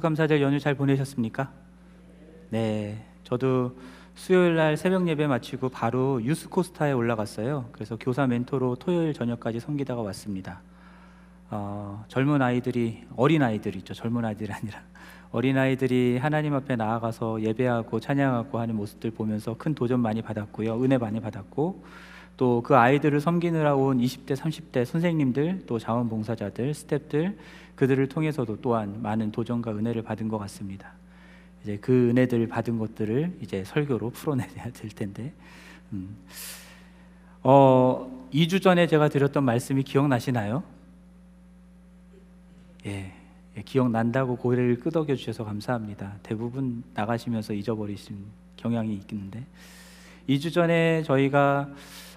추수감사절 연휴 잘 보내셨습니까? 네, 저도 수요일 날 새벽 예배 마치고 바로 유스코스타에 올라갔어요. 그래서 교사 멘토로 토요일 저녁까지 섬기다가 왔습니다. 어, 젊은 아이들이 어린 아이들이죠. 젊은 아이들이 아니라 어린 아이들이 하나님 앞에 나아가서 예배하고 찬양하고 하는 모습들 보면서 큰 도전 많이 받았고요. 은혜 많이 받았고 또 그 아이들을 섬기느라 온 20대, 30대 선생님들, 또 자원봉사자들, 스탭들 그들을 통해서도 또한 많은 도전과 은혜를 받은 것 같습니다. 이제 그 은혜들 받은 것들을 이제 설교로 풀어내야 될 텐데, 음. 어, 2주 전에 제가 드렸던 말씀이 기억나시나요? 예, 예, 기억난다고 고개를 끄덕여 주셔서 감사합니다. 대부분 나가시면서 잊어버리신 경향이 있는데, 2주 전에 저희가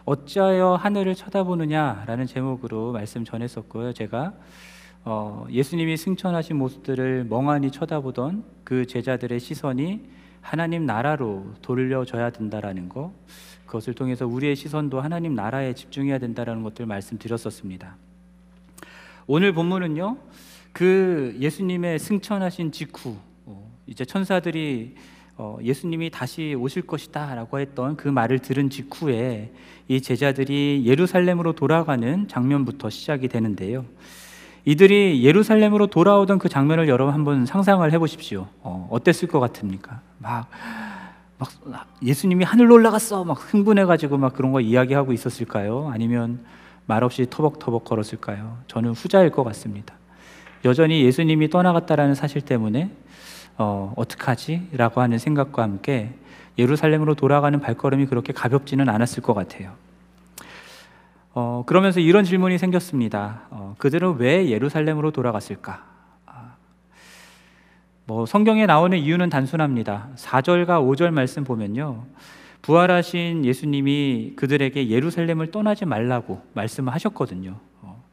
어찌하여 하늘을 쳐다보느냐라는 제목으로 말씀 전했었고요. 제가 어, 예수님이 승천하신 모습들을 멍하니 쳐다보던 그 제자들의 시선이 하나님 나라로 돌려져야 된다라는 거, 그것을 통해서 우리의 시선도 하나님 나라에 집중해야 된다라는 것들 말씀드렸었습니다. 오늘 본문은요, 그 예수님의 승천하신 직후, 어, 이제 천사들이 어, 예수님이 다시 오실 것이다 라고 했던 그 말을 들은 직후에 이 제자들이 예루살렘으로 돌아가는 장면부터 시작이 되는데요. 이들이 예루살렘으로 돌아오던 그 장면을 여러분 한번 상상을 해보십시오. 어, 어땠을 것 같습니까? 막, 막 예수님이 하늘로 올라갔어, 막 흥분해가지고 막 그런 거 이야기하고 있었을까요? 아니면 말없이 터벅터벅 걸었을까요? 저는 후자일 것 같습니다. 여전히 예수님이 떠나갔다라는 사실 때문에 어, 어떡하지? 라고 하는 생각과 함께 예루살렘으로 돌아가는 발걸음이 그렇게 가볍지는 않았을 것 같아요. 어, 그러면서 이런 질문이 생겼습니다. 어, 그들은 왜 예루살렘으로 돌아갔을까? 아, 뭐 성경에 나오는 이유는 단순합니다. 4절과 5절 말씀 보면요. 부활하신 예수님이 그들에게 예루살렘을 떠나지 말라고 말씀을 하셨거든요. 어,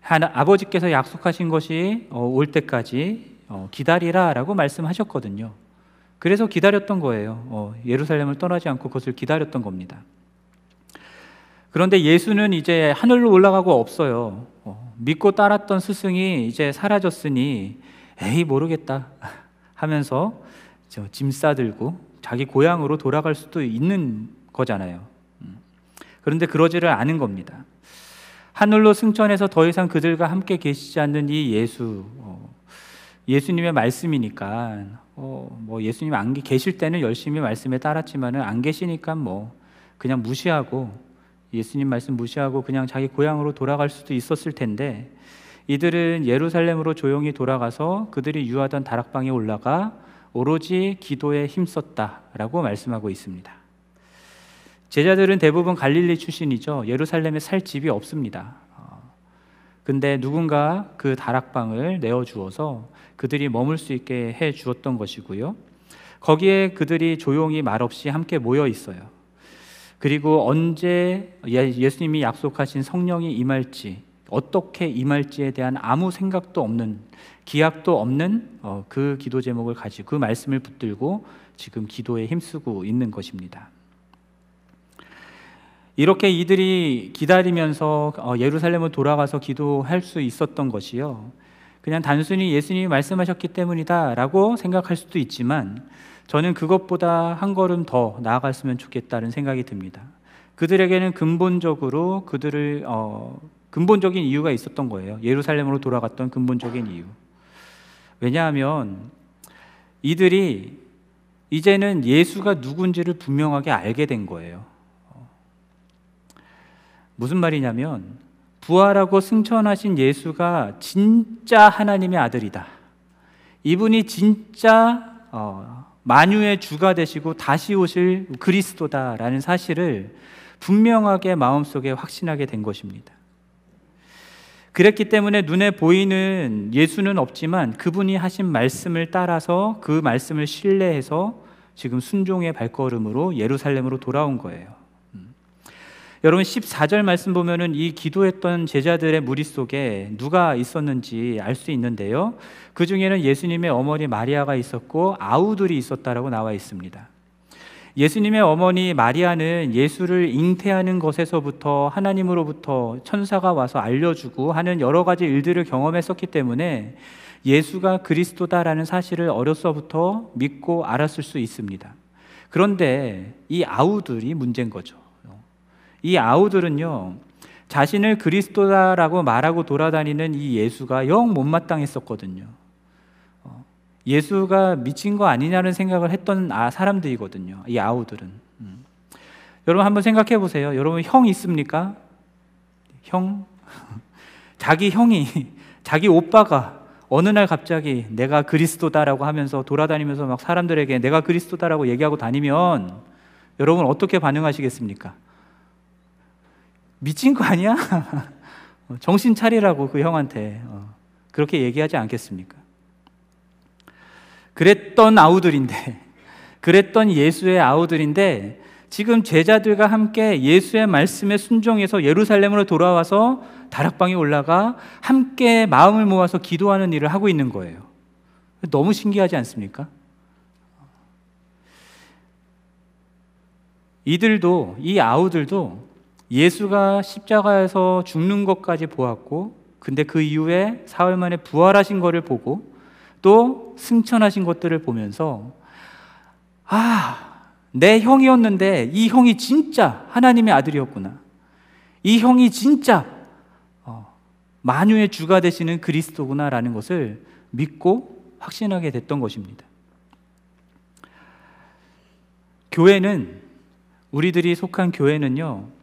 하나, 아버지께서 약속하신 것이 어, 올 때까지 어, 기다리라 라고 말씀하셨거든요. 그래서 기다렸던 거예요. 어, 예루살렘을 떠나지 않고 그것을 기다렸던 겁니다. 그런데 예수는 이제 하늘로 올라가고 없어요. 어, 믿고 따랐던 스승이 이제 사라졌으니 에이 모르겠다 하면서 짐 싸들고 자기 고향으로 돌아갈 수도 있는 거잖아요. 음. 그런데 그러지를 않은 겁니다. 하늘로 승천해서 더 이상 그들과 함께 계시지 않는 이 예수, 어, 예수님의 말씀이니까, 어, 뭐 예수님 안 계실 때는 열심히 말씀에 따랐지만은 안 계시니까 뭐 그냥 무시하고 예수님 말씀 무시하고 그냥 자기 고향으로 돌아갈 수도 있었을 텐데 이들은 예루살렘으로 조용히 돌아가서 그들이 유하던 다락방에 올라가 오로지 기도에 힘썼다라고 말씀하고 있습니다. 제자들은 대부분 갈릴리 출신이죠. 예루살렘에 살 집이 없습니다. 어, 근데 누군가 그 다락방을 내어 주어서 그들이 머물 수 있게 해 주었던 것이고요. 거기에 그들이 조용히 말없이 함께 모여 있어요. 그리고 언제 예, 예수님이 약속하신 성령이 임할지 어떻게 임할지에 대한 아무 생각도 없는 기약도 없는 어, 그 기도 제목을 가지고 그 말씀을 붙들고 지금 기도에 힘쓰고 있는 것입니다. 이렇게 이들이 기다리면서 어, 예루살렘을 돌아가서 기도할 수 있었던 것이요. 그냥 단순히 예수님이 말씀하셨기 때문이다라고 생각할 수도 있지만 저는 그것보다 한 걸음 더 나아갔으면 좋겠다는 생각이 듭니다. 그들에게는 근본적으로 그들을 어, 근본적인 이유가 있었던 거예요. 예루살렘으로 돌아갔던 근본적인 이유. 왜냐하면 이들이 이제는 예수가 누군지를 분명하게 알게 된 거예요. 무슨 말이냐면 부활하고 승천하신 예수가 진짜 하나님의 아들이다. 이분이 진짜 어, 만유의 주가 되시고 다시 오실 그리스도다라는 사실을 분명하게 마음속에 확신하게 된 것입니다. 그랬기 때문에 눈에 보이는 예수는 없지만 그분이 하신 말씀을 따라서 그 말씀을 신뢰해서 지금 순종의 발걸음으로 예루살렘으로 돌아온 거예요. 음. 여러분 14절 말씀 보면은 이 기도했던 제자들의 무리 속에 누가 있었는지 알 수 있는데요. 그 중에는 예수님의 어머니 마리아가 있었고 아우들이 있었다라고 나와 있습니다. 예수님의 어머니 마리아는 예수를 잉태하는 것에서부터 하나님으로부터 천사가 와서 알려주고 하는 여러 가지 일들을 경험했었기 때문에 예수가 그리스도다라는 사실을 어려서부터 믿고 알았을 수 있습니다. 그런데 이 아우들이 문제인 거죠. 이 아우들은요, 자신을 그리스도다라고 말하고 돌아다니는 이 예수가 영 못마땅했었거든요. 어, 예수가 미친 거 아니냐는 생각을 했던 아, 사람들이거든요. 이 아우들은. 음. 여러분 한번 생각해 보세요. 여러분 형 있습니까? 형? 자기 형이, 자기 오빠가 어느 날 갑자기 내가 그리스도다라고 하면서 돌아다니면서 막 사람들에게 내가 그리스도다라고 얘기하고 다니면 여러분 어떻게 반응하시겠습니까? 미친 거 아니야? 정신 차리라고 그 형한테 어, 그렇게 얘기하지 않겠습니까? 그랬던 아우들인데, 그랬던 예수의 아우들인데 지금 제자들과 함께 예수의 말씀에 순종해서 예루살렘으로 돌아와서 다락방에 올라가 함께 마음을 모아서 기도하는 일을 하고 있는 거예요. 너무 신기하지 않습니까? 이들도 이 아우들도 예수가 십자가에서 죽는 것까지 보았고 근데 그 이후에 사흘 만에 부활하신 것을 보고 또 승천하신 것들을 보면서 아, 내 형이었는데 이 형이 진짜 하나님의 아들이었구나. 이 형이 진짜 어, 만유의 주가 되시는 그리스도구나라는 것을 믿고 확신하게 됐던 것입니다. 교회는 우리들이 속한 교회는요.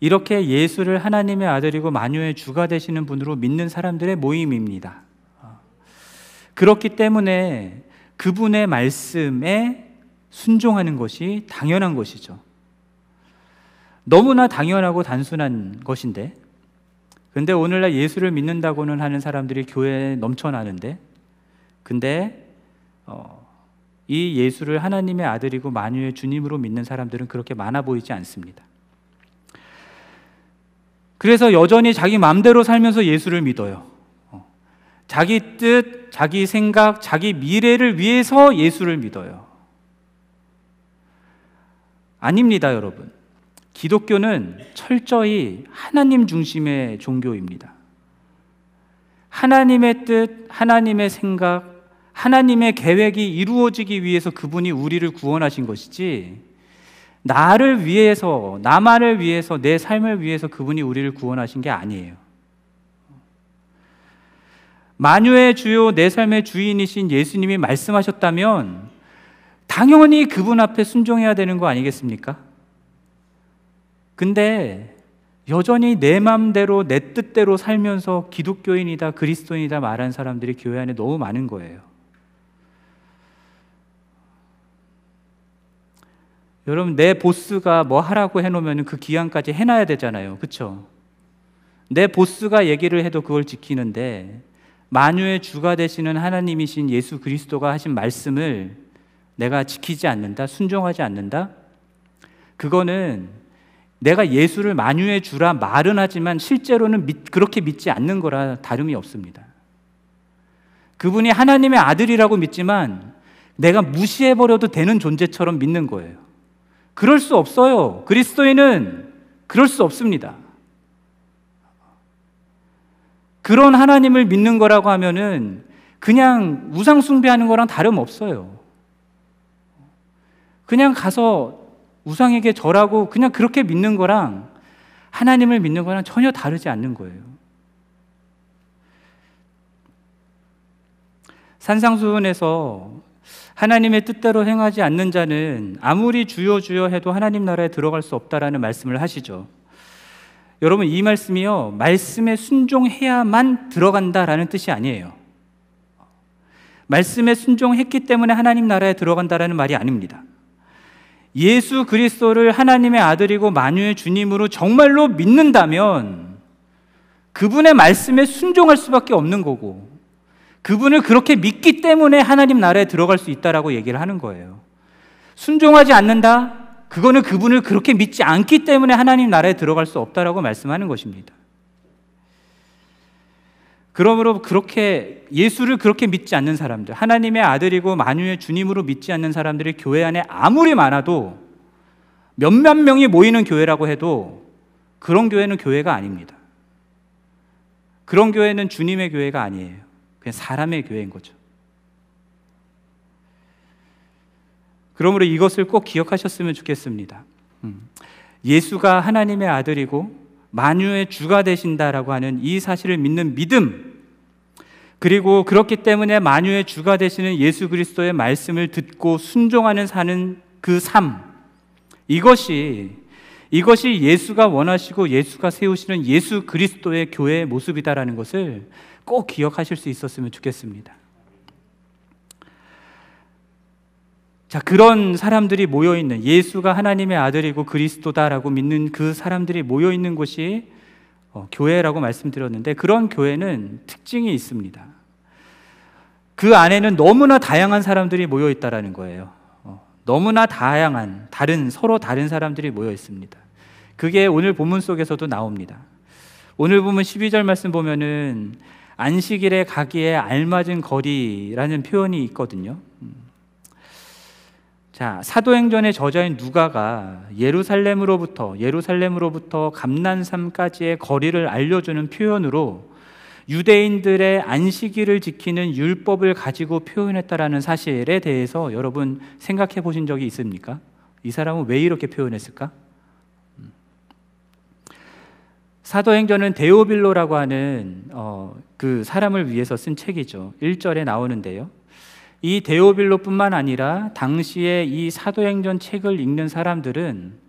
이렇게 예수를 하나님의 아들이고 만유의 주가 되시는 분으로 믿는 사람들의 모임입니다. 어, 그렇기 때문에 그분의 말씀에 순종하는 것이 당연한 것이죠. 너무나 당연하고 단순한 것인데, 근데 오늘날 예수를 믿는다고는 하는 사람들이 교회에 넘쳐나는데, 근데 어, 이 예수를 하나님의 아들이고 만유의 주님으로 믿는 사람들은 그렇게 많아 보이지 않습니다. 그래서 여전히 자기 마음대로 살면서 예수를 믿어요. 어, 자기 뜻, 자기 생각, 자기 미래를 위해서 예수를 믿어요. 아닙니다, 여러분. 기독교는 철저히 하나님 중심의 종교입니다. 하나님의 뜻, 하나님의 생각, 하나님의 계획이 이루어지기 위해서 그분이 우리를 구원하신 것이지, 나를 위해서, 나만을 위해서, 내 삶을 위해서 그분이 우리를 구원하신 게 아니에요. 만유의 주요 내 삶의 주인이신 예수님이 말씀하셨다면 당연히 그분 앞에 순종해야 되는 거 아니겠습니까? 근데 여전히 내 맘대로 내 뜻대로 살면서 기독교인이다 그리스도인이다 말한 사람들이 교회 안에 너무 많은 거예요. 여러분 내 보스가 뭐 하라고 해놓으면 그 기한까지 해놔야 되잖아요, 그렇죠? 내 보스가 얘기를 해도 그걸 지키는데 만유의 주가 되시는 하나님이신 예수 그리스도가 하신 말씀을 내가 지키지 않는다, 순종하지 않는다? 그거는 내가 예수를 만유해 주라 말은 하지만 실제로는 믿, 그렇게 믿지 않는 거라 다름이 없습니다. 그분이 하나님의 아들이라고 믿지만 내가 무시해버려도 되는 존재처럼 믿는 거예요. 그럴 수 없어요. 그리스도인은 그럴 수 없습니다. 그런 하나님을 믿는 거라고 하면은 그냥 우상숭배하는 거랑 다름없어요. 그냥 가서 우상에게 절하고 그냥 그렇게 믿는 거랑 하나님을 믿는 거랑 전혀 다르지 않는 거예요. 산상수훈에서 하나님의 뜻대로 행하지 않는 자는 아무리 주여 주여 해도 하나님 나라에 들어갈 수 없다라는 말씀을 하시죠. 여러분 이 말씀이요 말씀에 순종해야만 들어간다라는 뜻이 아니에요. 말씀에 순종했기 때문에 하나님 나라에 들어간다라는 말이 아닙니다. 예수 그리스도를 하나님의 아들이고 만유의 주님으로 정말로 믿는다면 그분의 말씀에 순종할 수밖에 없는 거고 그분을 그렇게 믿기 때문에 하나님 나라에 들어갈 수 있다라고 얘기를 하는 거예요. 순종하지 않는다? 그거는 그분을 그렇게 믿지 않기 때문에 하나님 나라에 들어갈 수 없다라고 말씀하는 것입니다. 그러므로 그렇게 예수를 그렇게 믿지 않는 사람들, 하나님의 아들이고 만유의 주님으로 믿지 않는 사람들이 교회 안에 아무리 많아도 몇몇 명이 모이는 교회라고 해도 그런 교회는 교회가 아닙니다. 그런 교회는 주님의 교회가 아니에요. 그냥 사람의 교회인 거죠. 그러므로 이것을 꼭 기억하셨으면 좋겠습니다. 음. 예수가 하나님의 아들이고 만유의 주가 되신다라고 하는 이 사실을 믿는 믿음, 그리고 그렇기 때문에 만유의 주가 되시는 예수 그리스도의 말씀을 듣고 순종하는 사는 그 삶, 이것이 이것이 예수가 원하시고 예수가 세우시는 예수 그리스도의 교회의 모습이다라는 것을 꼭 기억하실 수 있었으면 좋겠습니다. 자, 그런 사람들이 모여 있는 예수가 하나님의 아들이고 그리스도다라고 믿는 그 사람들이 모여 있는 곳이 어, 교회라고 말씀드렸는데 그런 교회는 특징이 있습니다. 그 안에는 너무나 다양한 사람들이 모여 있다라는 거예요. 어, 너무나 다양한 다른 서로 다른 사람들이 모여 있습니다. 그게 오늘 본문 속에서도 나옵니다. 오늘 보면 12절 말씀 보면은 안식일에 가기에 알맞은 거리라는 표현이 있거든요. 자, 사도행전의 저자인 누가가 예루살렘으로부터 예루살렘으로부터 감난산까지의 거리를 알려 주는 표현으로 유대인들의 안식일을 지키는 율법을 가지고 표현했다라는 사실에 대해서 여러분 생각해 보신 적이 있습니까? 이 사람은 왜 이렇게 표현했을까? 음. 사도행전은 데오빌로라고 하는 어, 그 사람을 위해서 쓴 책이죠. 1절에 나오는데요. 이 데오빌로뿐만 아니라 당시에 이 사도행전 책을 읽는 사람들은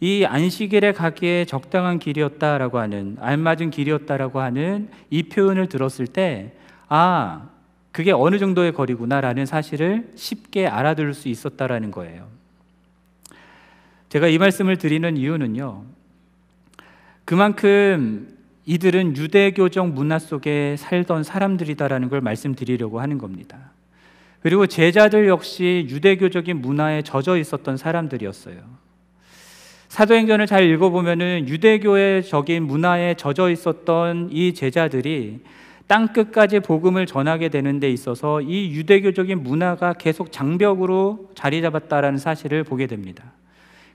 이 안식일에 가기에 적당한 길이었다라고 하는 알맞은 길이었다라고 하는 이 표현을 들었을 때 아, 그게 어느 정도의 거리구나라는 사실을 쉽게 알아들을 수 있었다라는 거예요. 제가 이 말씀을 드리는 이유는요. 그만큼 이들은 유대교적 문화 속에 살던 사람들이다라는 걸 말씀드리려고 하는 겁니다. 그리고 제자들 역시 유대교적인 문화에 젖어 있었던 사람들이었어요. 사도행전을 잘 읽어보면은 유대교의 적인 문화에 젖어 있었던 이 제자들이 땅 끝까지 복음을 전하게 되는 데 있어서 이 유대교적인 문화가 계속 장벽으로 자리 잡았다라는 사실을 보게 됩니다.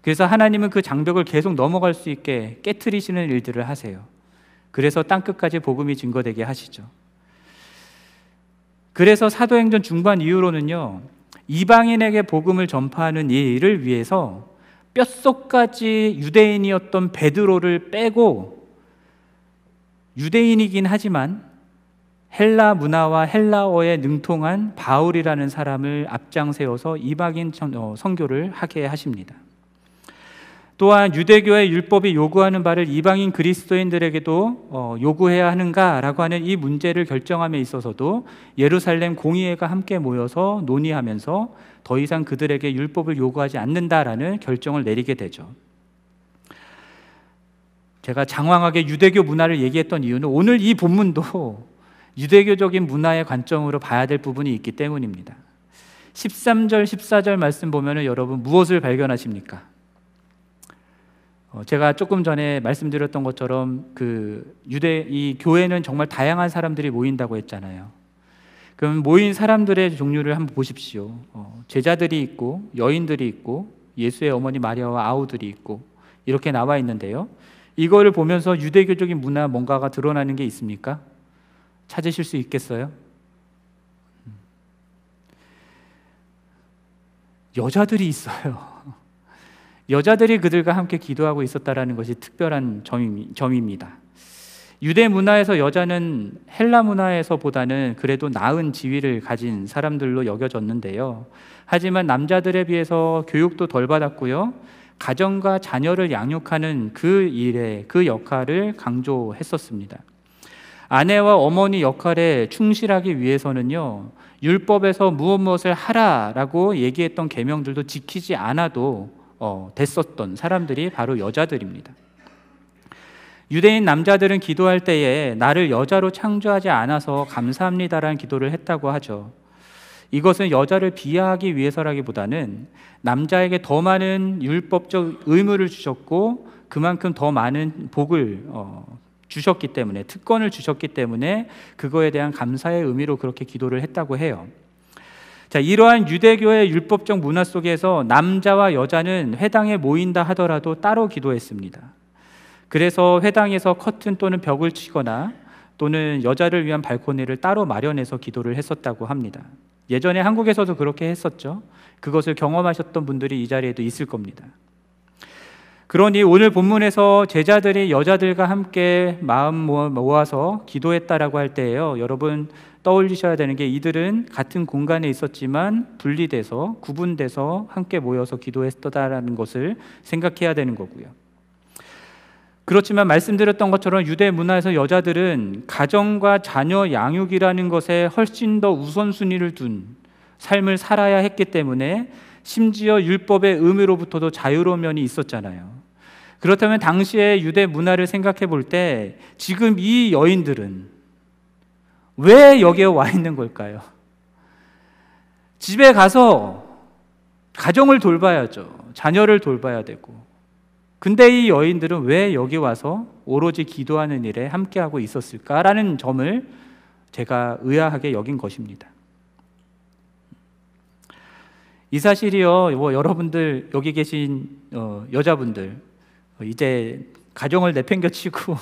그래서 하나님은 그 장벽을 계속 넘어갈 수 있게 깨뜨리시는 일들을 하세요. 그래서 땅 끝까지 복음이 증거되게 하시죠. 그래서 사도행전 중반 이후로는요, 이방인에게 복음을 전파하는 일을 위해서 뼛속까지 유대인이었던 베드로를 빼고 유대인이긴 하지만 헬라 문화와 헬라어에 능통한 바울이라는 사람을 앞장 세워서 이방인 어, 선교를 하게 하십니다. 또한 유대교의 율법이 요구하는 바를 이방인 그리스도인들에게도 어, 요구해야 하는가라고 하는 이 문제를 결정함에 있어서도 예루살렘 공의회가 함께 모여서 논의하면서 더 이상 그들에게 율법을 요구하지 않는다라는 결정을 내리게 되죠. 제가 장황하게 유대교 문화를 얘기했던 이유는 오늘 이 본문도 유대교적인 문화의 관점으로 봐야 될 부분이 있기 때문입니다. 13절, 14절 말씀 보면 여러분 무엇을 발견하십니까? 어, 제가 조금 전에 말씀드렸던 것처럼 그 유대 이 교회는 정말 다양한 사람들이 모인다고 했잖아요. 그럼 모인 사람들의 종류를 한번 보십시오. 어, 제자들이 있고 여인들이 있고 예수의 어머니 마리아와 아우들이 있고 이렇게 나와 있는데요. 이거를 보면서 유대교적인 문화 뭔가가 드러나는 게 있습니까? 찾으실 수 있겠어요? 음. 여자들이 있어요. 여자들이 그들과 함께 기도하고 있었다라는 것이 특별한 점입니다. 유대 문화에서 여자는 헬라 문화에서보다는 그래도 나은 지위를 가진 사람들로 여겨졌는데요. 하지만 남자들에 비해서 교육도 덜 받았고요. 가정과 자녀를 양육하는 그 일에 그 역할을 강조했었습니다. 아내와 어머니 역할에 충실하기 위해서는요. 율법에서 무엇 무엇을 하라라고 얘기했던 계명들도 지키지 않아도 어, 됐었던 사람들이 바로 여자들입니다. 유대인 남자들은 기도할 때에 나를 여자로 창조하지 않아서 감사합니다라는 기도를 했다고 하죠. 이것은 여자를 비하하기 위해서라기보다는 남자에게 더 많은 율법적 의무를 주셨고 그만큼 더 많은 복을 어, 주셨기 때문에 특권을 주셨기 때문에 그거에 대한 감사의 의미로 그렇게 기도를 했다고 해요. 자, 이러한 유대교의 율법적 문화 속에서 남자와 여자는 회당에 모인다 하더라도 따로 기도했습니다. 그래서 회당에서 커튼 또는 벽을 치거나 또는 여자를 위한 발코니를 따로 마련해서 기도를 했었다고 합니다. 예전에 한국에서도 그렇게 했었죠. 그것을 경험하셨던 분들이 이 자리에도 있을 겁니다. 그러니 오늘 본문에서 제자들이 여자들과 함께 마음 모아서 기도했다라고 할 때에요. 여러분 떠올리셔야 되는 게 이들은 같은 공간에 있었지만 분리돼서 구분돼서 함께 모여서 기도했다라는 것을 생각해야 되는 거고요. 그렇지만 말씀드렸던 것처럼 유대 문화에서 여자들은 가정과 자녀 양육이라는 것에 훨씬 더 우선순위를 둔 삶을 살아야 했기 때문에 심지어 율법의 의미로부터도 자유로운 면이 있었잖아요. 그렇다면 당시의 유대 문화를 생각해 볼 때 지금 이 여인들은 왜 여기에 와 있는 걸까요? 집에 가서 가정을 돌봐야죠. 자녀를 돌봐야 되고. 근데 이 여인들은 왜 여기 와서 오로지 기도하는 일에 함께하고 있었을까라는 점을 제가 의아하게 여긴 것입니다. 이 사실이요, 뭐 여러분들 여기 계신 어, 여자분들 뭐 이제 가정을 내팽겨치고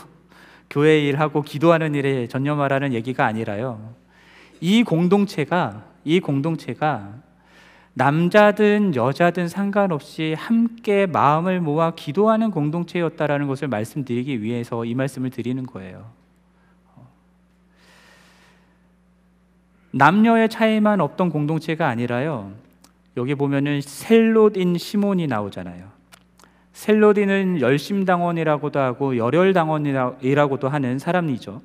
교회 일하고 기도하는 일에 전념하라는 얘기가 아니라요. 이 공동체가 이 공동체가 남자든 여자든 상관없이 함께 마음을 모아 기도하는 공동체였다라는 것을 말씀드리기 위해서 이 말씀을 드리는 거예요. 남녀의 차이만 없던 공동체가 아니라요. 여기 보면은 셀롯인 시몬이 나오잖아요. 셀로디는 열심당원이라고도 하고 열혈당원이라고도 하는 사람이죠.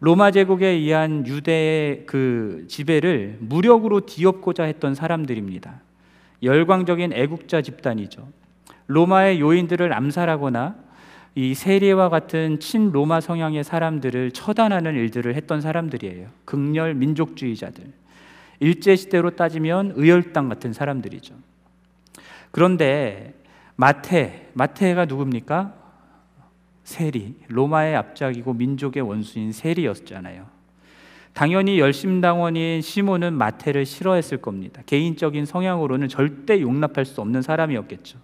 로마 제국에 의한 유대의 그 지배를 무력으로 뒤엎고자 했던 사람들입니다. 열광적인 애국자 집단이죠. 로마의 요인들을 암살하거나 이 세리와 같은 친로마 성향의 사람들을 처단하는 일들을 했던 사람들이에요. 극렬 민족주의자들. 일제 시대로 따지면 의열당 같은 사람들이죠. 그런데 마태, 마태가 누굽니까? 세리, 로마의 앞잡이고 민족의 원수인 세리였잖아요. 당연히 열심당원인 시몬은 마태를 싫어했을 겁니다. 개인적인 성향으로는 절대 용납할 수 없는 사람이었겠죠.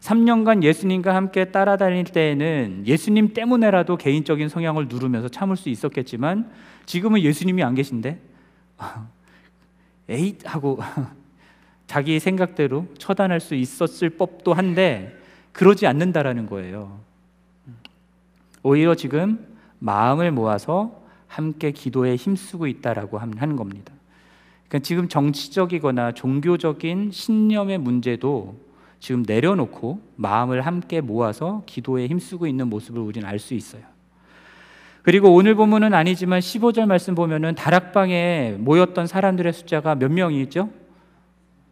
3년간 예수님과 함께 따라다닐 때에는 예수님 때문에라도 개인적인 성향을 누르면서 참을 수 있었겠지만 지금은 예수님이 안 계신데 에잇 하고 자기 생각대로 처단할 수 있었을 법도 한데 그러지 않는다라는 거예요. 오히려 지금 마음을 모아서 함께 기도에 힘쓰고 있다라고 하는 겁니다. 그러니까 지금 정치적이거나 종교적인 신념의 문제도 지금 내려놓고 마음을 함께 모아서 기도에 힘쓰고 있는 모습을 우리는 알 수 있어요. 그리고 오늘 본문은 아니지만 15절 말씀 보면은 다락방에 모였던 사람들의 숫자가 몇 명이 있죠?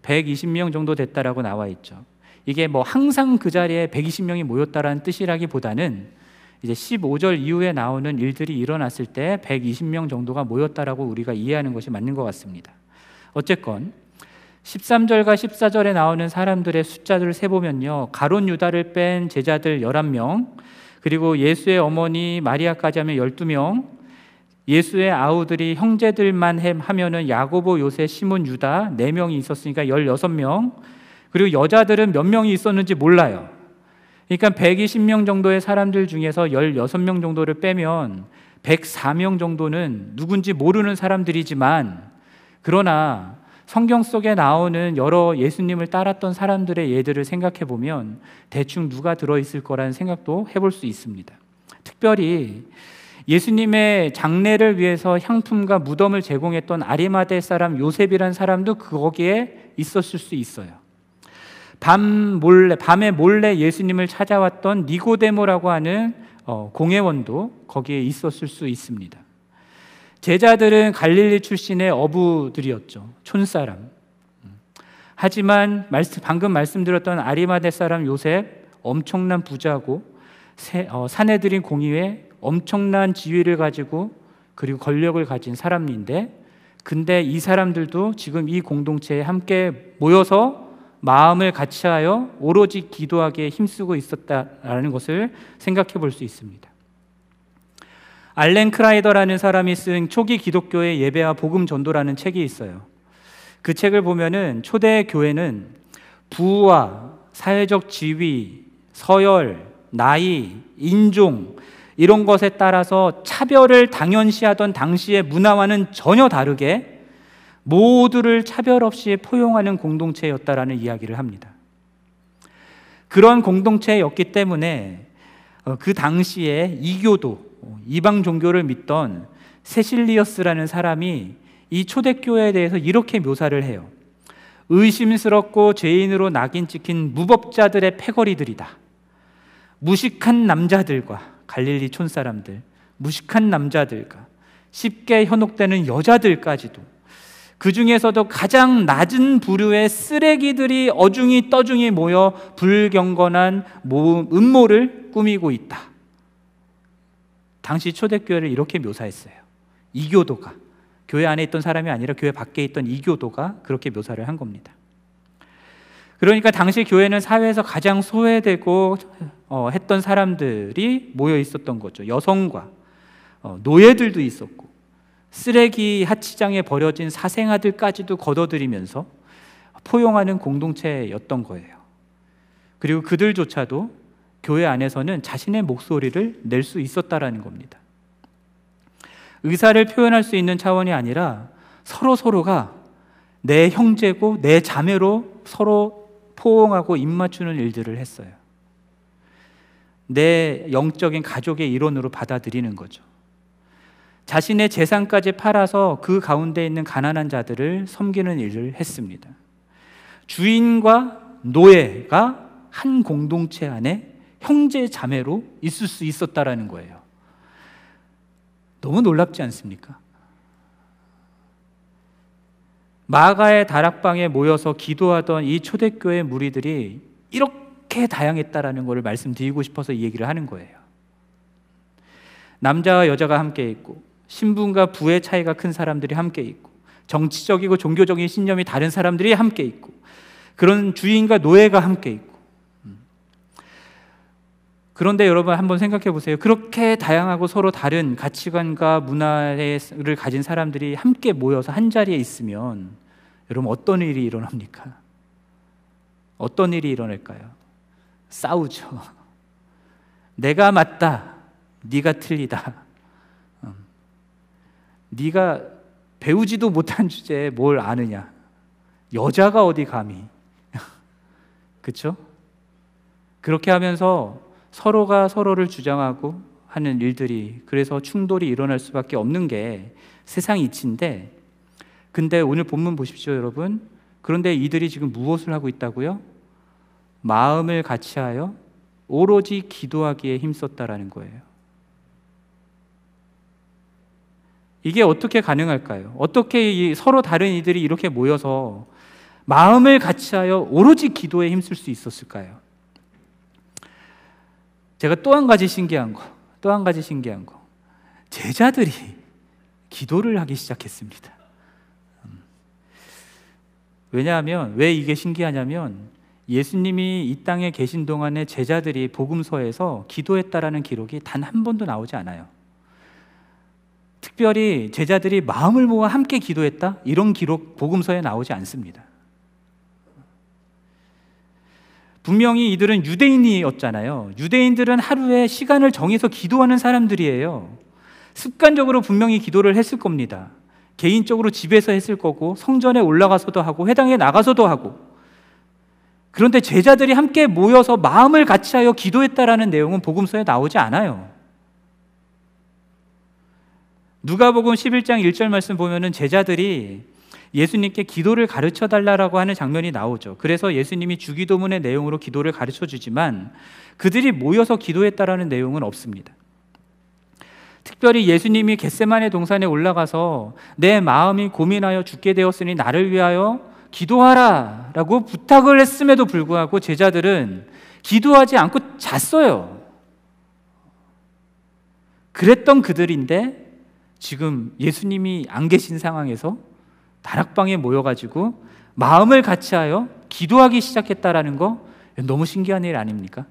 120명 정도 됐다라고 나와 있죠. 이게 뭐 항상 그 자리에 120명이 모였다라는 뜻이라기보다는 이제 15절 이후에 나오는 일들이 일어났을 때 120명 정도가 모였다라고 우리가 이해하는 것이 맞는 것 같습니다. 어쨌건 13절과 14절에 나오는 사람들의 숫자들을 세보면요. 가론 유다를 뺀 제자들 11명, 그리고 예수의 어머니 마리아까지 하면 12명, 예수의 아우들이 형제들만 하면은 야고보, 요새, 시몬, 유다 네 명이 있었으니까 16명. 그리고 여자들은 몇 명이 있었는지 몰라요. 그러니까 120명 정도의 사람들 중에서 16명 정도를 빼면 104명 정도는 누군지 모르는 사람들이지만 그러나 성경 속에 나오는 여러 예수님을 따랐던 사람들의 예들을 생각해 보면 대충 누가 들어 있을 거라는 생각도 해볼 수 있습니다. 특별히 예수님의 장례를 위해서 향품과 무덤을 제공했던 아리마대 사람 요셉이란 사람도 거기에 있었을 수 있어요. 밤 몰래 밤에 몰래 예수님을 찾아왔던 니고데모라고 하는 어, 공회원도 거기에 있었을 수 있습니다. 제자들은 갈릴리 출신의 어부들이었죠. 촌사람. 하지만 방금 말씀드렸던 아리마대 사람 요셉 엄청난 부자고 어, 사내들인 공의회 엄청난 지위를 가지고 그리고 권력을 가진 사람인데 근데 이 사람들도 지금 이 공동체에 함께 모여서 마음을 같이하여 오로지 기도하기에 힘쓰고 있었다라는 것을 생각해 볼 수 있습니다. 알렌 크라이더라는 사람이 쓴 초기 기독교의 예배와 복음 전도라는 책이 있어요. 그 책을 보면은 초대 교회는 부와 사회적 지위, 서열, 나이, 인종 이런 것에 따라서 차별을 당연시하던 당시의 문화와는 전혀 다르게 모두를 차별 없이 포용하는 공동체였다라는 이야기를 합니다. 그런 공동체였기 때문에 어, 그 당시에 이교도 이방 종교를 믿던 세실리어스라는 사람이 이 초대교회에 대해서 이렇게 묘사를 해요. 의심스럽고 죄인으로 낙인 찍힌 무법자들의 패거리들이다. 무식한 남자들과 갈릴리 촌 사람들, 무식한 남자들과 쉽게 현혹되는 여자들까지도 그 중에서도 가장 낮은 부류의 쓰레기들이 어중이 떠중이 모여 불경건한 음모를 꾸미고 있다. 당시 초대교회를 이렇게 묘사했어요. 이교도가 교회 안에 있던 사람이 아니라 교회 밖에 있던 이교도가 그렇게 묘사를 한 겁니다. 그러니까 당시 교회는 사회에서 가장 소외되고 어, 했던 사람들이 모여 있었던 거죠. 여성과 어, 노예들도 있었고 쓰레기 하치장에 버려진 사생아들까지도 걷어들이면서 포용하는 공동체였던 거예요. 그리고 그들조차도 교회 안에서는 자신의 목소리를 낼 수 있었다라는 겁니다. 의사를 표현할 수 있는 차원이 아니라 서로 서로가 내 형제고 내 자매로 서로 포옹하고 입 맞추는 일들을 했어요. 내 영적인 가족의 일원으로 받아들이는 거죠. 자신의 재산까지 팔아서 그 가운데 있는 가난한 자들을 섬기는 일을 했습니다. 주인과 노예가 한 공동체 안에 형제 자매로 있을 수 있었다라는 거예요. 너무 놀랍지 않습니까? 마가의 다락방에 모여서 기도하던 이 초대교회 무리들이 이렇게 다양했다라는 것을 말씀드리고 싶어서 이 얘기를 하는 거예요. 남자와 여자가 함께 있고 신분과 부의 차이가 큰 사람들이 함께 있고 정치적이고 종교적인 신념이 다른 사람들이 함께 있고 그런 주인과 노예가 함께 있고 그런데 여러분 한번 생각해 보세요. 그렇게 다양하고 서로 다른 가치관과 문화를 가진 사람들이 함께 모여서 한 자리에 있으면 여러분 어떤 일이 일어납니까? 어떤 일이 일어날까요? 싸우죠. 내가 맞다. 네가 틀리다. 음. 네가 배우지도 못한 주제에 뭘 아느냐? 여자가 어디 감히? 그렇죠? 그렇게 하면서 서로가 서로를 주장하고 하는 일들이 그래서 충돌이 일어날 수밖에 없는 게 세상 이치인데 근데 오늘 본문 보십시오, 여러분. 그런데 이들이 지금 무엇을 하고 있다고요? 마음을 같이하여 오로지 기도하기에 힘썼다라는 거예요. 이게 어떻게 가능할까요? 어떻게 서로 다른 이들이 이렇게 모여서 마음을 같이하여 오로지 기도에 힘쓸 수 있었을까요? 제가 또 한 가지 신기한 거, 또 한 가지 신기한 거. 제자들이 기도를 하기 시작했습니다. 음. 왜냐하면, 왜 이게 신기하냐면, 예수님이 이 땅에 계신 동안에 제자들이 복음서에서 기도했다라는 기록이 단 한 번도 나오지 않아요. 특별히 제자들이 마음을 모아 함께 기도했다? 이런 기록 복음서에 나오지 않습니다. 분명히 이들은 유대인이었잖아요. 유대인들은 하루에 시간을 정해서 기도하는 사람들이에요. 습관적으로 분명히 기도를 했을 겁니다. 개인적으로 집에서 했을 거고, 성전에 올라가서도 하고, 회당에 나가서도 하고. 그런데 제자들이 함께 모여서 마음을 같이하여 기도했다라는 내용은 복음서에 나오지 않아요. 누가복음 11장 1절 말씀 보면은 제자들이 예수님께 기도를 가르쳐 달라라고 하는 장면이 나오죠. 그래서 예수님이 주기도문의 내용으로 기도를 가르쳐 주지만 그들이 모여서 기도했다라는 내용은 없습니다. 특별히 예수님이 겟세만의 동산에 올라가서 내 마음이 고민하여 죽게 되었으니 나를 위하여 기도하라 라고 부탁을 했음에도 불구하고 제자들은 기도하지 않고 잤어요. 그랬던 그들인데 지금 예수님이 안 계신 상황에서 다락방에 모여가지고 마음을 같이하여 기도하기 시작했다라는 거 너무 신기한 일 아닙니까?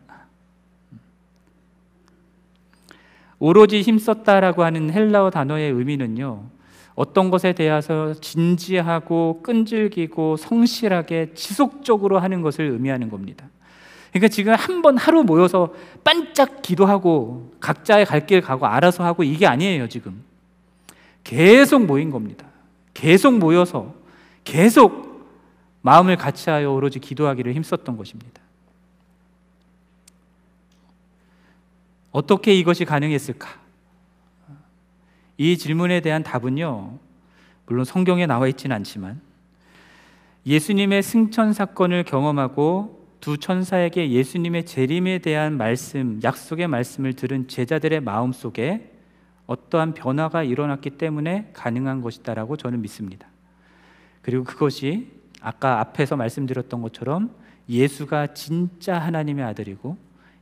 오로지 힘썼다라고 하는 헬라어 단어의 의미는요. 어떤 것에 대해서 진지하고 끈질기고 성실하게 지속적으로 하는 것을 의미하는 겁니다. 그러니까 지금 한 번 하루 모여서 반짝 기도하고 각자의 갈 길 가고 알아서 하고 이게 아니에요, 지금. 계속 모인 겁니다. 계속 모여서 계속 마음을 같이하여 오로지 기도하기를 힘썼던 것입니다. 어떻게 이것이 가능했을까? 이 질문에 대한 답은요, 물론 성경에 나와 있지는 않지만 예수님의 승천 사건을 경험하고 두 천사에게 예수님의 재림에 대한 말씀, 약속의 말씀을 들은 제자들의 마음 속에 어떠한 변화가 일어났기 때문에 가능한 것이다라고 저는 믿습니다. 그리고 그것이 아까 앞에서 말씀드렸던 것처럼 예수가 진짜 하나님의 아들이고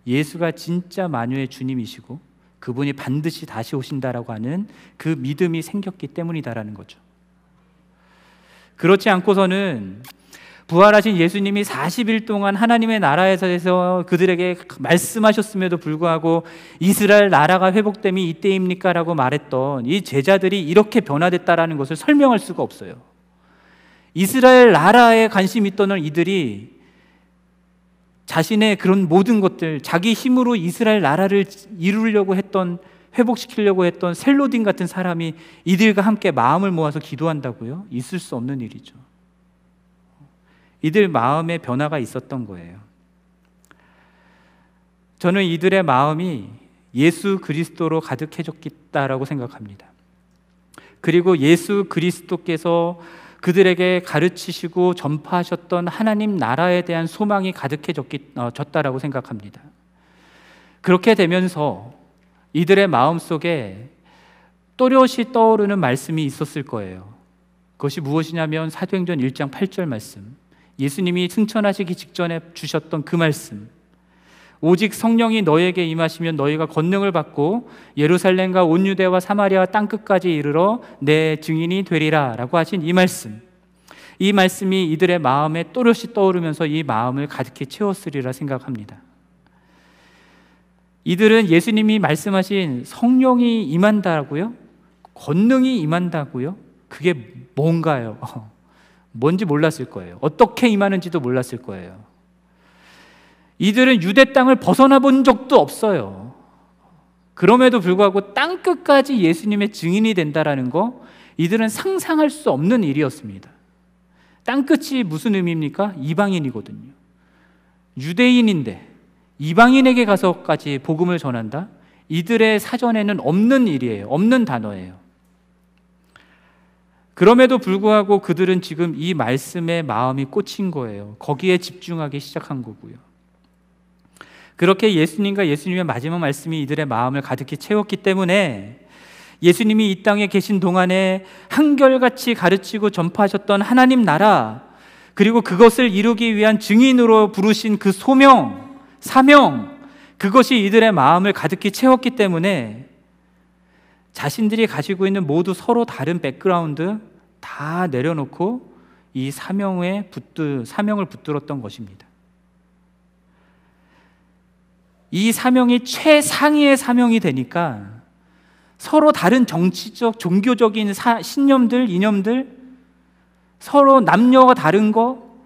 예수가 진짜 만유의 주님이시고 그분이 반드시 다시 오신다라고 하는 그 믿음이 생겼기 때문이다라는 거죠. 그렇지 않고서는 부활하신 예수님이 40일 동안 하나님의 나라에서 그들에게 말씀하셨음에도 불구하고 이스라엘 나라가 회복됨이 이때입니까? 라고 말했던 이 제자들이 이렇게 변화됐다라는 것을 설명할 수가 없어요. 이스라엘 나라에 관심 있던 이들이 자신의 그런 모든 것들, 자기 힘으로 이스라엘 나라를 이루려고 했던, 회복시키려고 했던 셀로딘 같은 사람이 이들과 함께 마음을 모아서 기도한다고요? 있을 수 없는 일이죠. 이들 마음에 변화가 있었던 거예요. 저는 이들의 마음이 예수 그리스도로 가득해졌다라고 생각합니다. 그리고 예수 그리스도께서 그들에게 가르치시고 전파하셨던 하나님 나라에 대한 소망이 가득해졌다라고 어, 생각합니다. 그렇게 되면서 이들의 마음 속에 또렷이 떠오르는 말씀이 있었을 거예요. 그것이 무엇이냐면 사도행전 1장 8절 말씀. 예수님이 승천하시기 직전에 주셨던 그 말씀. 오직 성령이 너에게 임하시면 너희가 권능을 받고 예루살렘과 온 유대와 사마리아 땅 끝까지 이르러 내 증인이 되리라라고 하신 이 말씀. 이 말씀이 이들의 마음에 또렷이 떠오르면서 이 마음을 가득히 채웠으리라 생각합니다. 이들은 예수님이 말씀하신 성령이 임한다고요? 권능이 임한다고요? 그게 뭔가요? 뭔지 몰랐을 거예요. 어떻게 임하는지도 몰랐을 거예요. 이들은 유대 땅을 벗어나 본 적도 없어요. 그럼에도 불구하고 땅 끝까지 예수님의 증인이 된다라는 거 이들은 상상할 수 없는 일이었습니다. 땅 끝이 무슨 의미입니까? 이방인이거든요. 유대인인데 이방인에게 가서까지 복음을 전한다? 이들의 사전에는 없는 일이에요. 없는 단어예요. 그럼에도 불구하고 그들은 지금 이 말씀에 마음이 꽂힌 거예요. 거기에 집중하기 시작한 거고요. 그렇게 예수님과 예수님의 마지막 말씀이 이들의 마음을 가득히 채웠기 때문에 예수님이 이 땅에 계신 동안에 한결같이 가르치고 전파하셨던 하나님 나라, 그리고 그것을 이루기 위한 증인으로 부르신 그 소명, 사명, 그것이 이들의 마음을 가득히 채웠기 때문에 자신들이 가지고 있는 모두 서로 다른 백그라운드 다 내려놓고 이 사명에 붙들, 사명을 붙들었던 것입니다. 이 사명이 최상위의 사명이 되니까 서로 다른 정치적, 종교적인 사, 신념들, 이념들, 서로 남녀가 다른 거,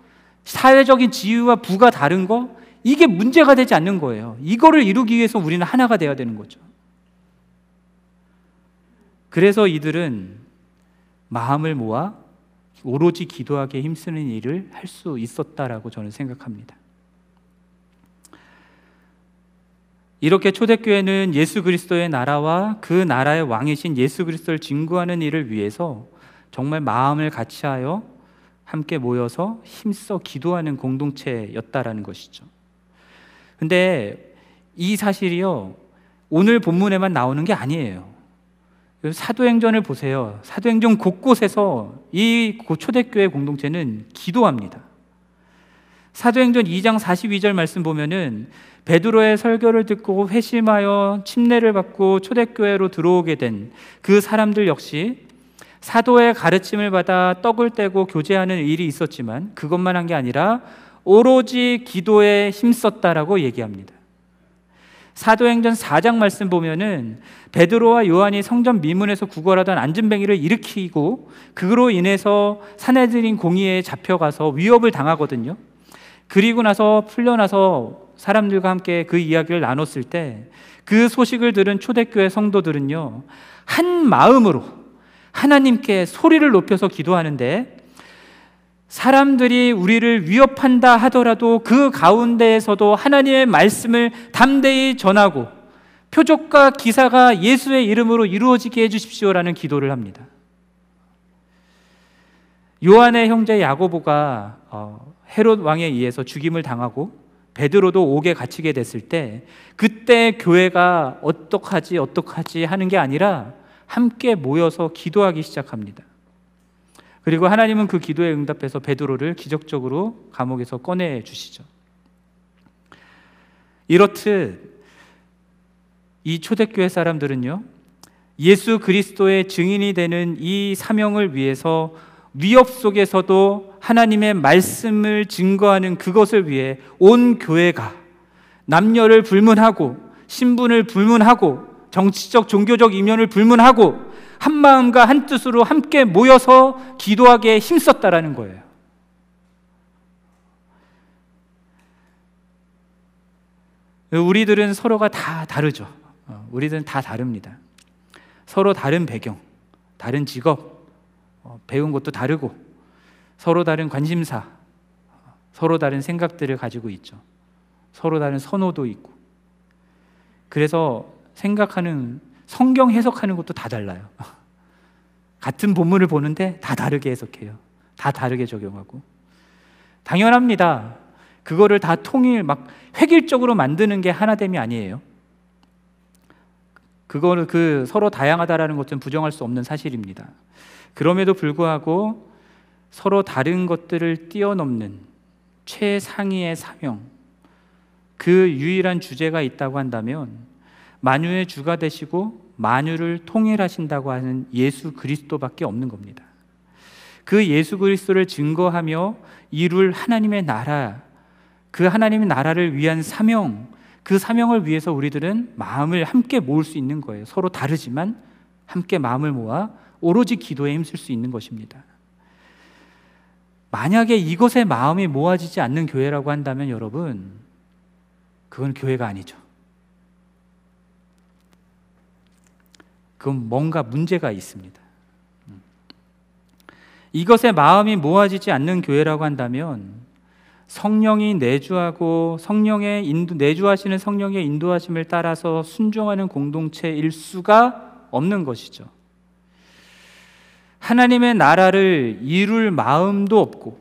사회적인 지위와 부가 다른 거, 이게 문제가 되지 않는 거예요. 이거를 이루기 위해서 우리는 하나가 되어야 되는 거죠. 그래서 이들은 마음을 모아 오로지 기도하기에 힘쓰는 일을 할 수 있었다라고 저는 생각합니다. 이렇게 초대교회는 예수 그리스도의 나라와 그 나라의 왕이신 예수 그리스도를 증거하는 일을 위해서 정말 마음을 같이하여 함께 모여서 힘써 기도하는 공동체였다라는 것이죠. 근데 이 사실이요, 오늘 본문에만 나오는 게 아니에요. 사도행전을 보세요. 사도행전 곳곳에서 이 초대교회 공동체는 기도합니다. 사도행전 2장 42절 말씀 보면은 베드로의 설교를 듣고 회심하여 침례를 받고 초대교회로 들어오게 된 그 사람들 역시 사도의 가르침을 받아 떡을 떼고 교제하는 일이 있었지만 그것만 한 게 아니라 오로지 기도에 힘썼다라고 얘기합니다. 사도행전 4장 말씀 보면은 베드로와 요한이 성전 미문에서 구걸하던 안전뱅이를 일으키고 그로 인해서 사내들인 공의에 잡혀가서 위협을 당하거든요. 그리고 나서 풀려나서 사람들과 함께 그 이야기를 나눴을 때 그 소식을 들은 초대교회 성도들은요, 한 마음으로 하나님께 소리를 높여서 기도하는데 사람들이 우리를 위협한다 하더라도 그 가운데에서도 하나님의 말씀을 담대히 전하고 표적과 기사가 예수의 이름으로 이루어지게 해주십시오라는 기도를 합니다. 요한의 형제 야고보가 어, 헤롯 왕에 의해서 죽임을 당하고 베드로도 옥에 갇히게 됐을 때 그때 교회가 어떡하지 어떡하지 하는 게 아니라 함께 모여서 기도하기 시작합니다. 그리고 하나님은 그 기도에 응답해서 베드로를 기적적으로 감옥에서 꺼내 주시죠. 이렇듯 이 초대교회 사람들은요. 예수 그리스도의 증인이 되는 이 사명을 위해서 위협 속에서도 하나님의 말씀을 증거하는 그것을 위해 온 교회가 남녀를 불문하고 신분을 불문하고 정치적 종교적 이면을 불문하고 한 마음과 한 뜻으로 함께 모여서 기도하게 힘썼다라는 거예요. 우리들은 서로가 다 다르죠. 어, 우리들은 다 다릅니다. 서로 다른 배경, 다른 직업, 어, 배운 것도 다르고 서로 다른 관심사, 서로 다른 생각들을 가지고 있죠. 서로 다른 선호도 있고. 그래서 생각하는 성경 해석하는 것도 다 달라요. 같은 본문을 보는데 다 다르게 해석해요. 다 다르게 적용하고. 당연합니다. 그거를 다 통일 막 획일적으로 만드는 게 하나됨이 아니에요. 그거는 그 서로 다양하다라는 것은 부정할 수 없는 사실입니다. 그럼에도 불구하고 서로 다른 것들을 뛰어넘는 최상위의 사명, 그 유일한 주제가 있다고 한다면 만유의 주가 되시고 만유를 통일하신다고 하는 예수 그리스도밖에 없는 겁니다. 그 예수 그리스도를 증거하며 이룰 하나님의 나라, 그 하나님의 나라를 위한 사명, 그 사명을 위해서 우리들은 마음을 함께 모을 수 있는 거예요. 서로 다르지만 함께 마음을 모아 오로지 기도에 힘쓸 수 있는 것입니다. 만약에 이것에 마음이 모아지지 않는 교회라고 한다면 여러분, 그건 교회가 아니죠. 그건 뭔가 문제가 있습니다. 이것에 마음이 모아지지 않는 교회라고 한다면 성령이 내주하고 성령의 인도 내주하시는 성령의 인도하심을 따라서 순종하는 공동체일 수가 없는 것이죠. 하나님의 나라를 이룰 마음도 없고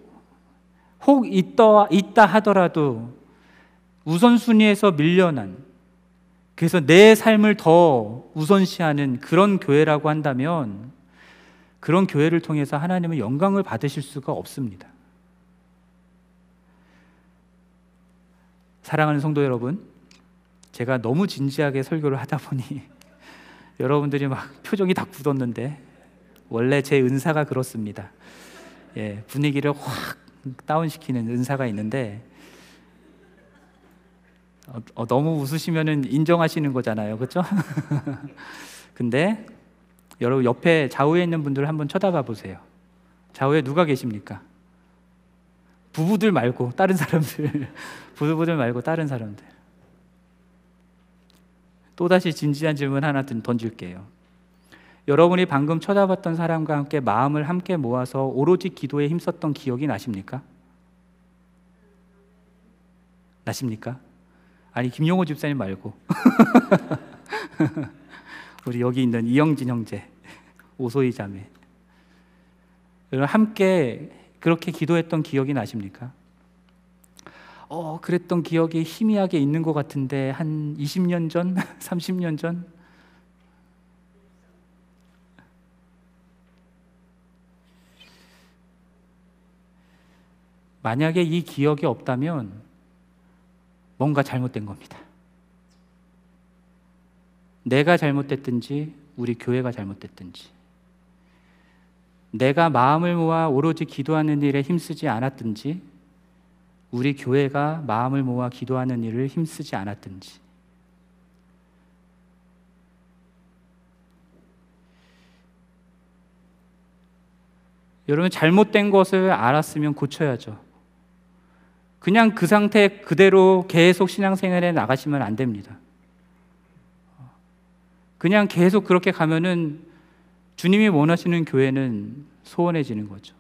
혹 있다, 있다 하더라도 우선순위에서 밀려난 그래서 내 삶을 더 우선시하는 그런 교회라고 한다면 그런 교회를 통해서 하나님은 영광을 받으실 수가 없습니다. 사랑하는 성도 여러분, 제가 너무 진지하게 설교를 하다 보니 여러분들이 막 표정이 다 굳었는데 원래 제 은사가 그렇습니다. 예, 분위기를 확 다운시키는 은사가 있는데 어, 어, 너무 웃으시면은 인정하시는 거잖아요, 그렇죠? 근데 여러분 옆에 좌우에 있는 분들 한번 쳐다봐 보세요. 좌우에 누가 계십니까? 부부들 말고 다른 사람들, 부부들 말고 다른 사람들. 또 다시 진지한 질문 하나 던질게요. 여러분이 방금 쳐다봤던 사람과 함께 마음을 함께 모아서 오로지 기도에 힘썼던 기억이 나십니까? 나십니까? 아니 김용호 집사님 말고. 우리 여기 있는 이영진 형제, 오소희 자매. 함께 그렇게 기도했던 기억이 나십니까? 어, 그랬던 기억이 희미하게 있는 것 같은데 한 20년 전, 30년 전? 만약에 이 기억이 없다면 뭔가 잘못된 겁니다. 내가 잘못됐든지 우리 교회가 잘못됐든지 내가 마음을 모아 오로지 기도하는 일에 힘쓰지 않았든지 우리 교회가 마음을 모아 기도하는 일을 힘쓰지 않았든지 여러분 잘못된 것을 알았으면 고쳐야죠. 그냥 그 상태 그대로 계속 신앙생활에 나가시면 안 됩니다. 그냥 계속 그렇게 가면은 주님이 원하시는 교회는 소원해지는 거죠.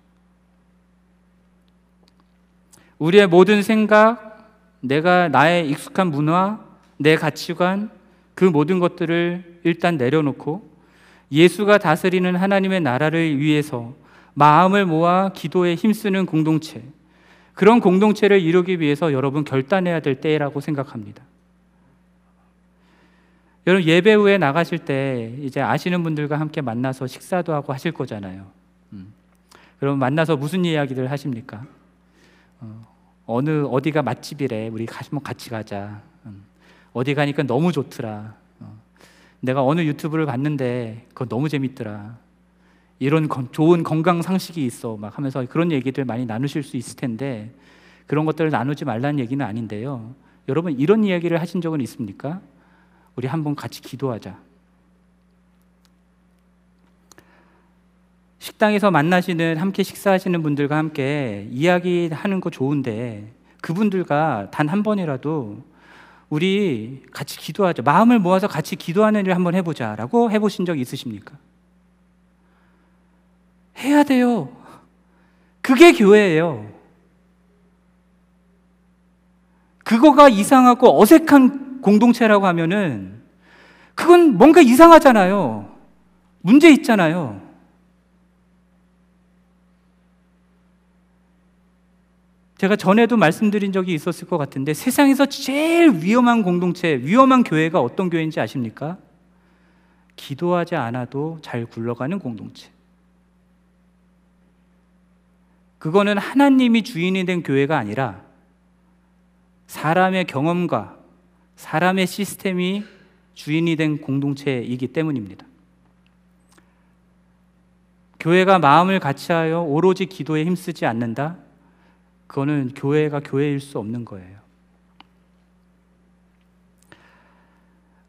우리의 모든 생각, 내가 나의 익숙한 문화, 내 가치관, 그 모든 것들을 일단 내려놓고 예수가 다스리는 하나님의 나라를 위해서 마음을 모아 기도에 힘쓰는 공동체, 그런 공동체를 이루기 위해서 여러분 결단해야 될 때라고 생각합니다. 여러분 예배 후에 나가실 때 이제 아시는 분들과 함께 만나서 식사도 하고 하실 거잖아요. 음. 그럼 만나서 무슨 이야기들 하십니까? 어, 느 어디가 맛집이래 우리 가시면 같이 가자. 음. 어디 가니까 너무 좋더라. 어. 내가 어느 유튜브를 봤는데 그거 너무 재밌더라. 이런 좋은 건강 상식이 있어 막 하면서 그런 얘기들 많이 나누실 수 있을 텐데 그런 것들을 나누지 말라는 얘기는 아닌데요. 여러분 이런 이야기를 하신 적은 있습니까? 우리 한번 같이 기도하자. 식당에서 만나시는 함께 식사하시는 분들과 함께 이야기하는 거 좋은데 그분들과 단 한 번이라도 우리 같이 기도하자. 마음을 모아서 같이 기도하는 일 한번 해보자라고 해보신 적 있으십니까? 해야 돼요. 그게 교회예요. 그거가 이상하고 어색한 공동체라고 하면은 그건 뭔가 이상하잖아요. 문제 있잖아요. 제가 전에도 말씀드린 적이 있었을 것 같은데 세상에서 제일 위험한 공동체, 위험한 교회가 어떤 교회인지 아십니까? 기도하지 않아도 잘 굴러가는 공동체. 그거는 하나님이 주인이 된 교회가 아니라 사람의 경험과 사람의 시스템이 주인이 된 공동체이기 때문입니다. 교회가 마음을 같이하여 오로지 기도에 힘쓰지 않는다? 그거는 교회가 교회일 수 없는 거예요.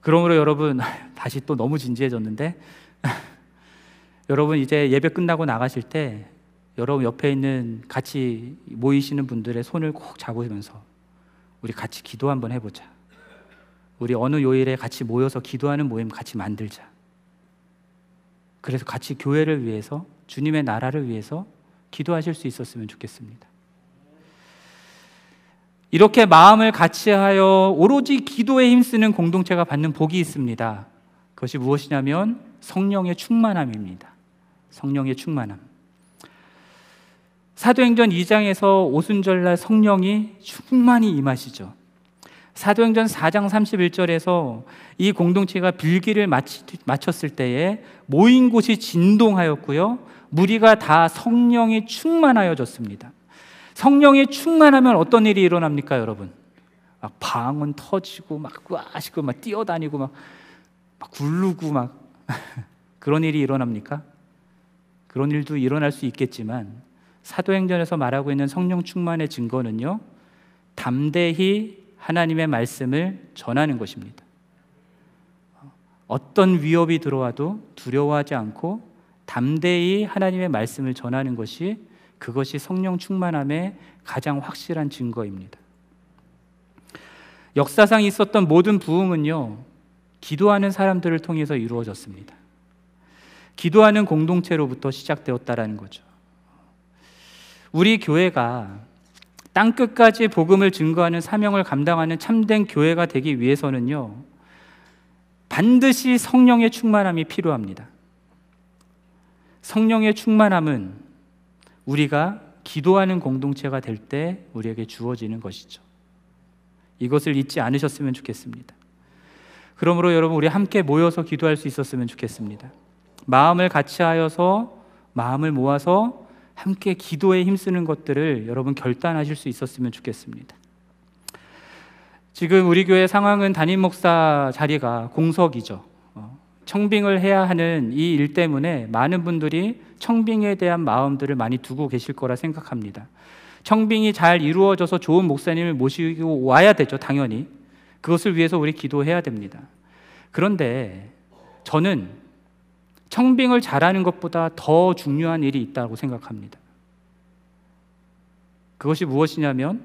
그러므로 여러분, 다시 또 너무 진지해졌는데, 여러분 이제 예배 끝나고 나가실 때 여러분 옆에 있는 같이 모이시는 분들의 손을 꼭 잡으면서 우리 같이 기도 한번 해보자. 우리 어느 요일에 같이 모여서 기도하는 모임 같이 만들자. 그래서 같이 교회를 위해서 주님의 나라를 위해서 기도하실 수 있었으면 좋겠습니다. 이렇게 마음을 같이 하여 오로지 기도에 힘쓰는 공동체가 받는 복이 있습니다. 그것이 무엇이냐면 성령의 충만함입니다. 성령의 충만함. 사도행전 2장에서 오순절날 성령이 충만히 임하시죠. 사도행전 4장 31절에서 이 공동체가 빌기를 마쳤을 때에 모인 곳이 진동하였고요. 무리가 다 성령이 충만하여졌습니다. 성령이 충만하면 어떤 일이 일어납니까, 여러분? 막 방언 터지고 막 하시고 막 뛰어다니고 막, 막 굴르고 막 그런 일이 일어납니까? 그런 일도 일어날 수 있겠지만 사도행전에서 말하고 있는 성령 충만의 증거는요, 담대히 하나님의 말씀을 전하는 것입니다. 어떤 위협이 들어와도 두려워하지 않고 담대히 하나님의 말씀을 전하는 것이 그것이 성령 충만함의 가장 확실한 증거입니다. 역사상 있었던 모든 부흥은요, 기도하는 사람들을 통해서 이루어졌습니다. 기도하는 공동체로부터 시작되었다라는 거죠. 우리 교회가 땅 끝까지 복음을 증거하는 사명을 감당하는 참된 교회가 되기 위해서는요. 반드시 성령의 충만함이 필요합니다. 성령의 충만함은 우리가 기도하는 공동체가 될 때 우리에게 주어지는 것이죠. 이것을 잊지 않으셨으면 좋겠습니다. 그러므로 여러분 우리 함께 모여서 기도할 수 있었으면 좋겠습니다. 마음을 같이 하여서 마음을 모아서 함께 기도에 힘쓰는 것들을 여러분 결단하실 수 있었으면 좋겠습니다. 지금 우리 교회 상황은 담임 목사 자리가 공석이죠. 어, 청빙을 해야 하는 이 일 때문에 많은 분들이 청빙에 대한 마음들을 많이 두고 계실 거라 생각합니다. 청빙이 잘 이루어져서 좋은 목사님을 모시고 와야 되죠, 당연히. 그것을 위해서 우리 기도해야 됩니다. 그런데 저는 청빙을 잘하는 것보다 더 중요한 일이 있다고 생각합니다. 그것이 무엇이냐면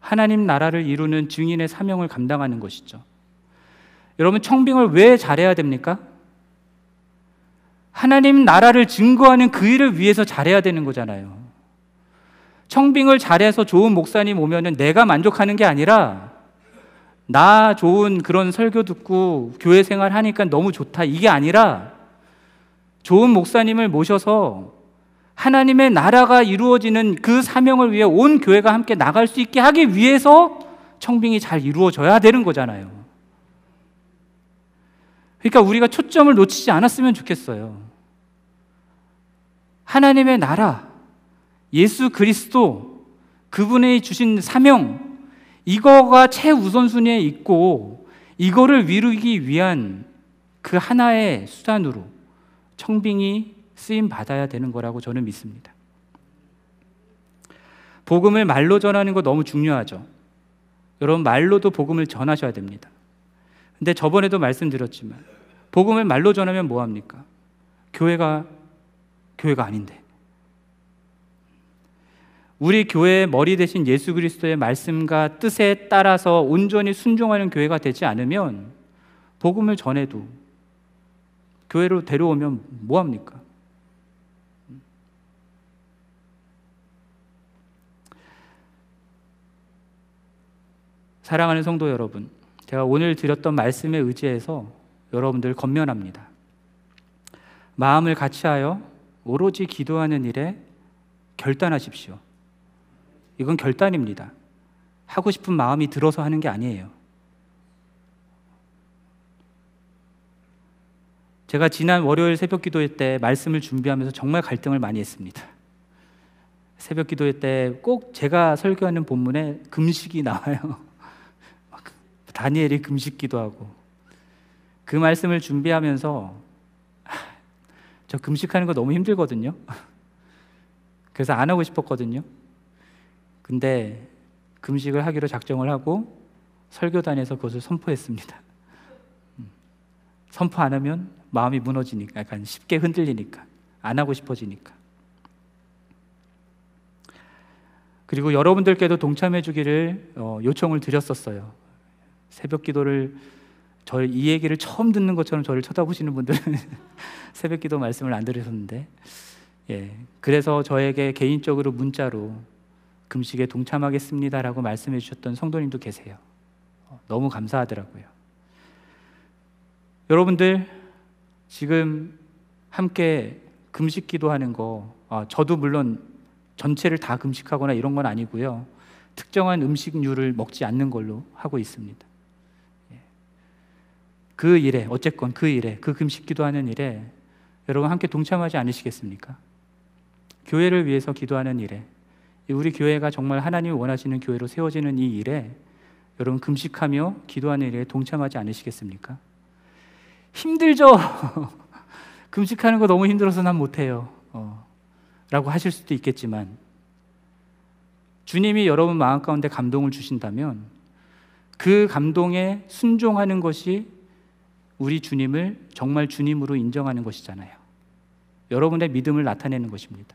하나님 나라를 이루는 증인의 사명을 감당하는 것이죠. 여러분, 청빙을 왜 잘해야 됩니까? 하나님 나라를 증거하는 그 일을 위해서 잘해야 되는 거잖아요. 청빙을 잘해서 좋은 목사님 오면은 내가 만족하는 게 아니라 나 좋은 그런 설교 듣고 교회 생활 하니까 너무 좋다. 이게 아니라 좋은 목사님을 모셔서 하나님의 나라가 이루어지는 그 사명을 위해 온 교회가 함께 나갈 수 있게 하기 위해서 청빙이 잘 이루어져야 되는 거잖아요. 그러니까 우리가 초점을 놓치지 않았으면 좋겠어요. 하나님의 나라, 예수 그리스도, 그분의 주신 사명, 이거가 최우선순위에 있고, 이거를 이루기 위한 그 하나의 수단으로 청빙이 쓰임 받아야 되는 거라고 저는 믿습니다. 복음을 말로 전하는 거 너무 중요하죠. 여러분 말로도 복음을 전하셔야 됩니다. 근데 저번에도 말씀드렸지만 복음을 말로 전하면 뭐 합니까? 교회가 교회가 아닌데. 우리 교회의 머리 대신 예수 그리스도의 말씀과 뜻에 따라서 온전히 순종하는 교회가 되지 않으면 복음을 전해도 교회로 데려오면 뭐 합니까? 사랑하는 성도 여러분, 제가 오늘 드렸던 말씀에 의지해서 여러분들 건면합니다. 마음을 같이하여 오로지 기도하는 일에 결단하십시오. 이건 결단입니다. 하고 싶은 마음이 들어서 하는 게 아니에요. 제가 지난 월요일 새벽 기도회 때 말씀을 준비하면서 정말 갈등을 많이 했습니다. 새벽 기도회 때 꼭 제가 설교하는 본문에 금식이 나와요. 다니엘이 금식 기도하고 그 말씀을 준비하면서 저 금식하는 거 너무 힘들거든요. 그래서 안 하고 싶었거든요. 근데 금식을 하기로 작정을 하고 설교단에서 그것을 선포했습니다. 음. 선포 안 하면 마음이 무너지니까 약간 쉽게 흔들리니까 안 하고 싶어지니까. 그리고 여러분들께도 동참해 주기를 어, 요청을 드렸었어요. 새벽 기도를 저이 얘기를 처음 듣는 것처럼 저를 쳐다보시는 분들은 새벽 기도 말씀을 안 들으셨는데 예. 그래서 저에게 개인적으로 문자로 금식에 동참하겠습니다라고 말씀해 주셨던 성도님도 계세요. 너무 감사하더라고요. 여러분들 지금 함께 금식 기도하는 거 아, 저도 물론 전체를 다 금식하거나 이런 건 아니고요. 특정한 음식류를 먹지 않는 걸로 하고 있습니다. 그 일에 어쨌건 그 일에 그 금식 기도하는 일에 여러분 함께 동참하지 않으시겠습니까? 교회를 위해서 기도하는 일에 우리 교회가 정말 하나님이 원하시는 교회로 세워지는 이 일에 여러분 금식하며 기도하는 일에 동참하지 않으시겠습니까? 힘들죠. 금식하는 거 너무 힘들어서 난 못해요. 어, 라고 하실 수도 있겠지만 주님이 여러분 마음 가운데 감동을 주신다면 그 감동에 순종하는 것이 우리 주님을 정말 주님으로 인정하는 것이잖아요. 여러분의 믿음을 나타내는 것입니다.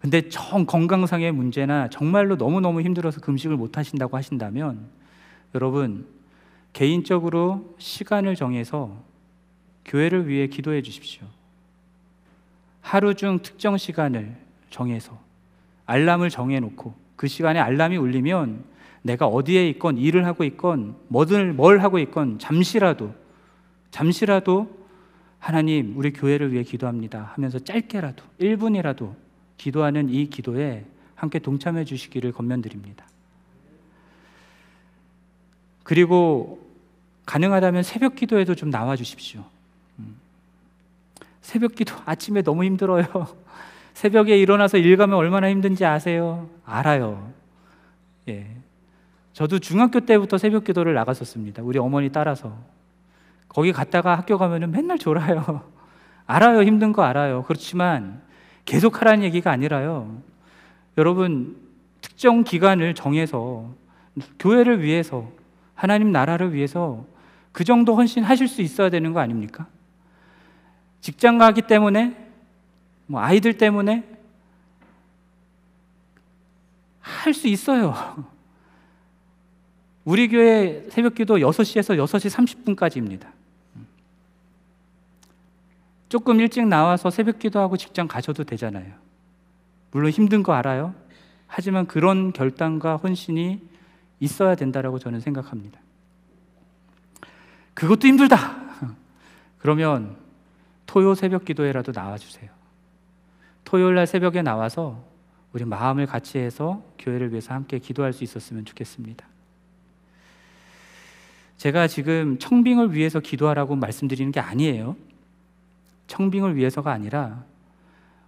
근데 정 건강상의 문제나 정말로 너무너무 힘들어서 금식을 못 하신다고 하신다면 여러분 개인적으로 시간을 정해서 교회를 위해 기도해 주십시오. 하루 중 특정 시간을 정해서 알람을 정해 놓고 그 시간에 알람이 울리면 내가 어디에 있건 일을 하고 있건 뭐든 뭘 하고 있건 잠시라도 잠시라도 하나님 우리 교회를 위해 기도합니다 하면서 짧게라도 1분이라도 기도하는 이 기도에 함께 동참해 주시기를 권면드립니다. 그리고 가능하다면 새벽 기도에도 좀 나와 주십시오. 음. 새벽 기도 아침에 너무 힘들어요. 새벽에 일어나서 일 가면 얼마나 힘든지 아세요? 알아요. 예. 저도 중학교 때부터 새벽 기도를 나갔었습니다. 우리 어머니 따라서. 거기 갔다가 학교 가면은 맨날 졸아요. 알아요. 힘든 거 알아요. 그렇지만 계속 하라는 얘기가 아니라요. 여러분, 특정 기간을 정해서 교회를 위해서 하나님 나라를 위해서 그 정도 헌신하실 수 있어야 되는 거 아닙니까? 직장 가기 때문에 뭐 아이들 때문에 할 수 있어요. 우리 교회 새벽 기도 6시에서 6시 30분까지입니다. 조금 일찍 나와서 새벽 기도하고 직장 가셔도 되잖아요. 물론 힘든 거 알아요. 하지만 그런 결단과 헌신이 있어야 된다라고 저는 생각합니다. 그것도 힘들다. 그러면 토요 새벽 기도회라도 나와주세요. 토요일 날 새벽에 나와서 우리 마음을 같이 해서 교회를 위해서 함께 기도할 수 있었으면 좋겠습니다. 제가 지금 청빙을 위해서 기도하라고 말씀드리는 게 아니에요. 청빙을 위해서가 아니라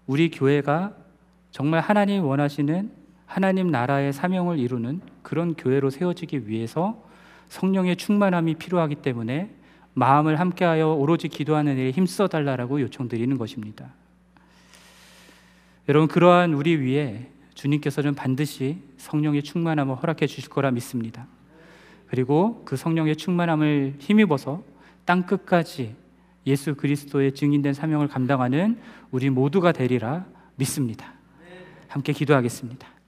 우리 교회가 정말 하나님 원하시는 하나님 나라의 사명을 이루는 그런 교회로 세워지기 위해서 성령의 충만함이 필요하기 때문에 마음을 함께하여 오로지 기도하는 일에 힘써 달라라고 요청드리는 것입니다. 여러분 그러한 우리 위에 주님께서는 반드시 성령의 충만함을 허락해 주실 거라 믿습니다. 그리고 그 성령의 충만함을 힘입어서 땅 끝까지 예수 그리스도의 증인된 사명을 감당하는 우리 모두가 되리라 믿습니다. 함께 기도하겠습니다.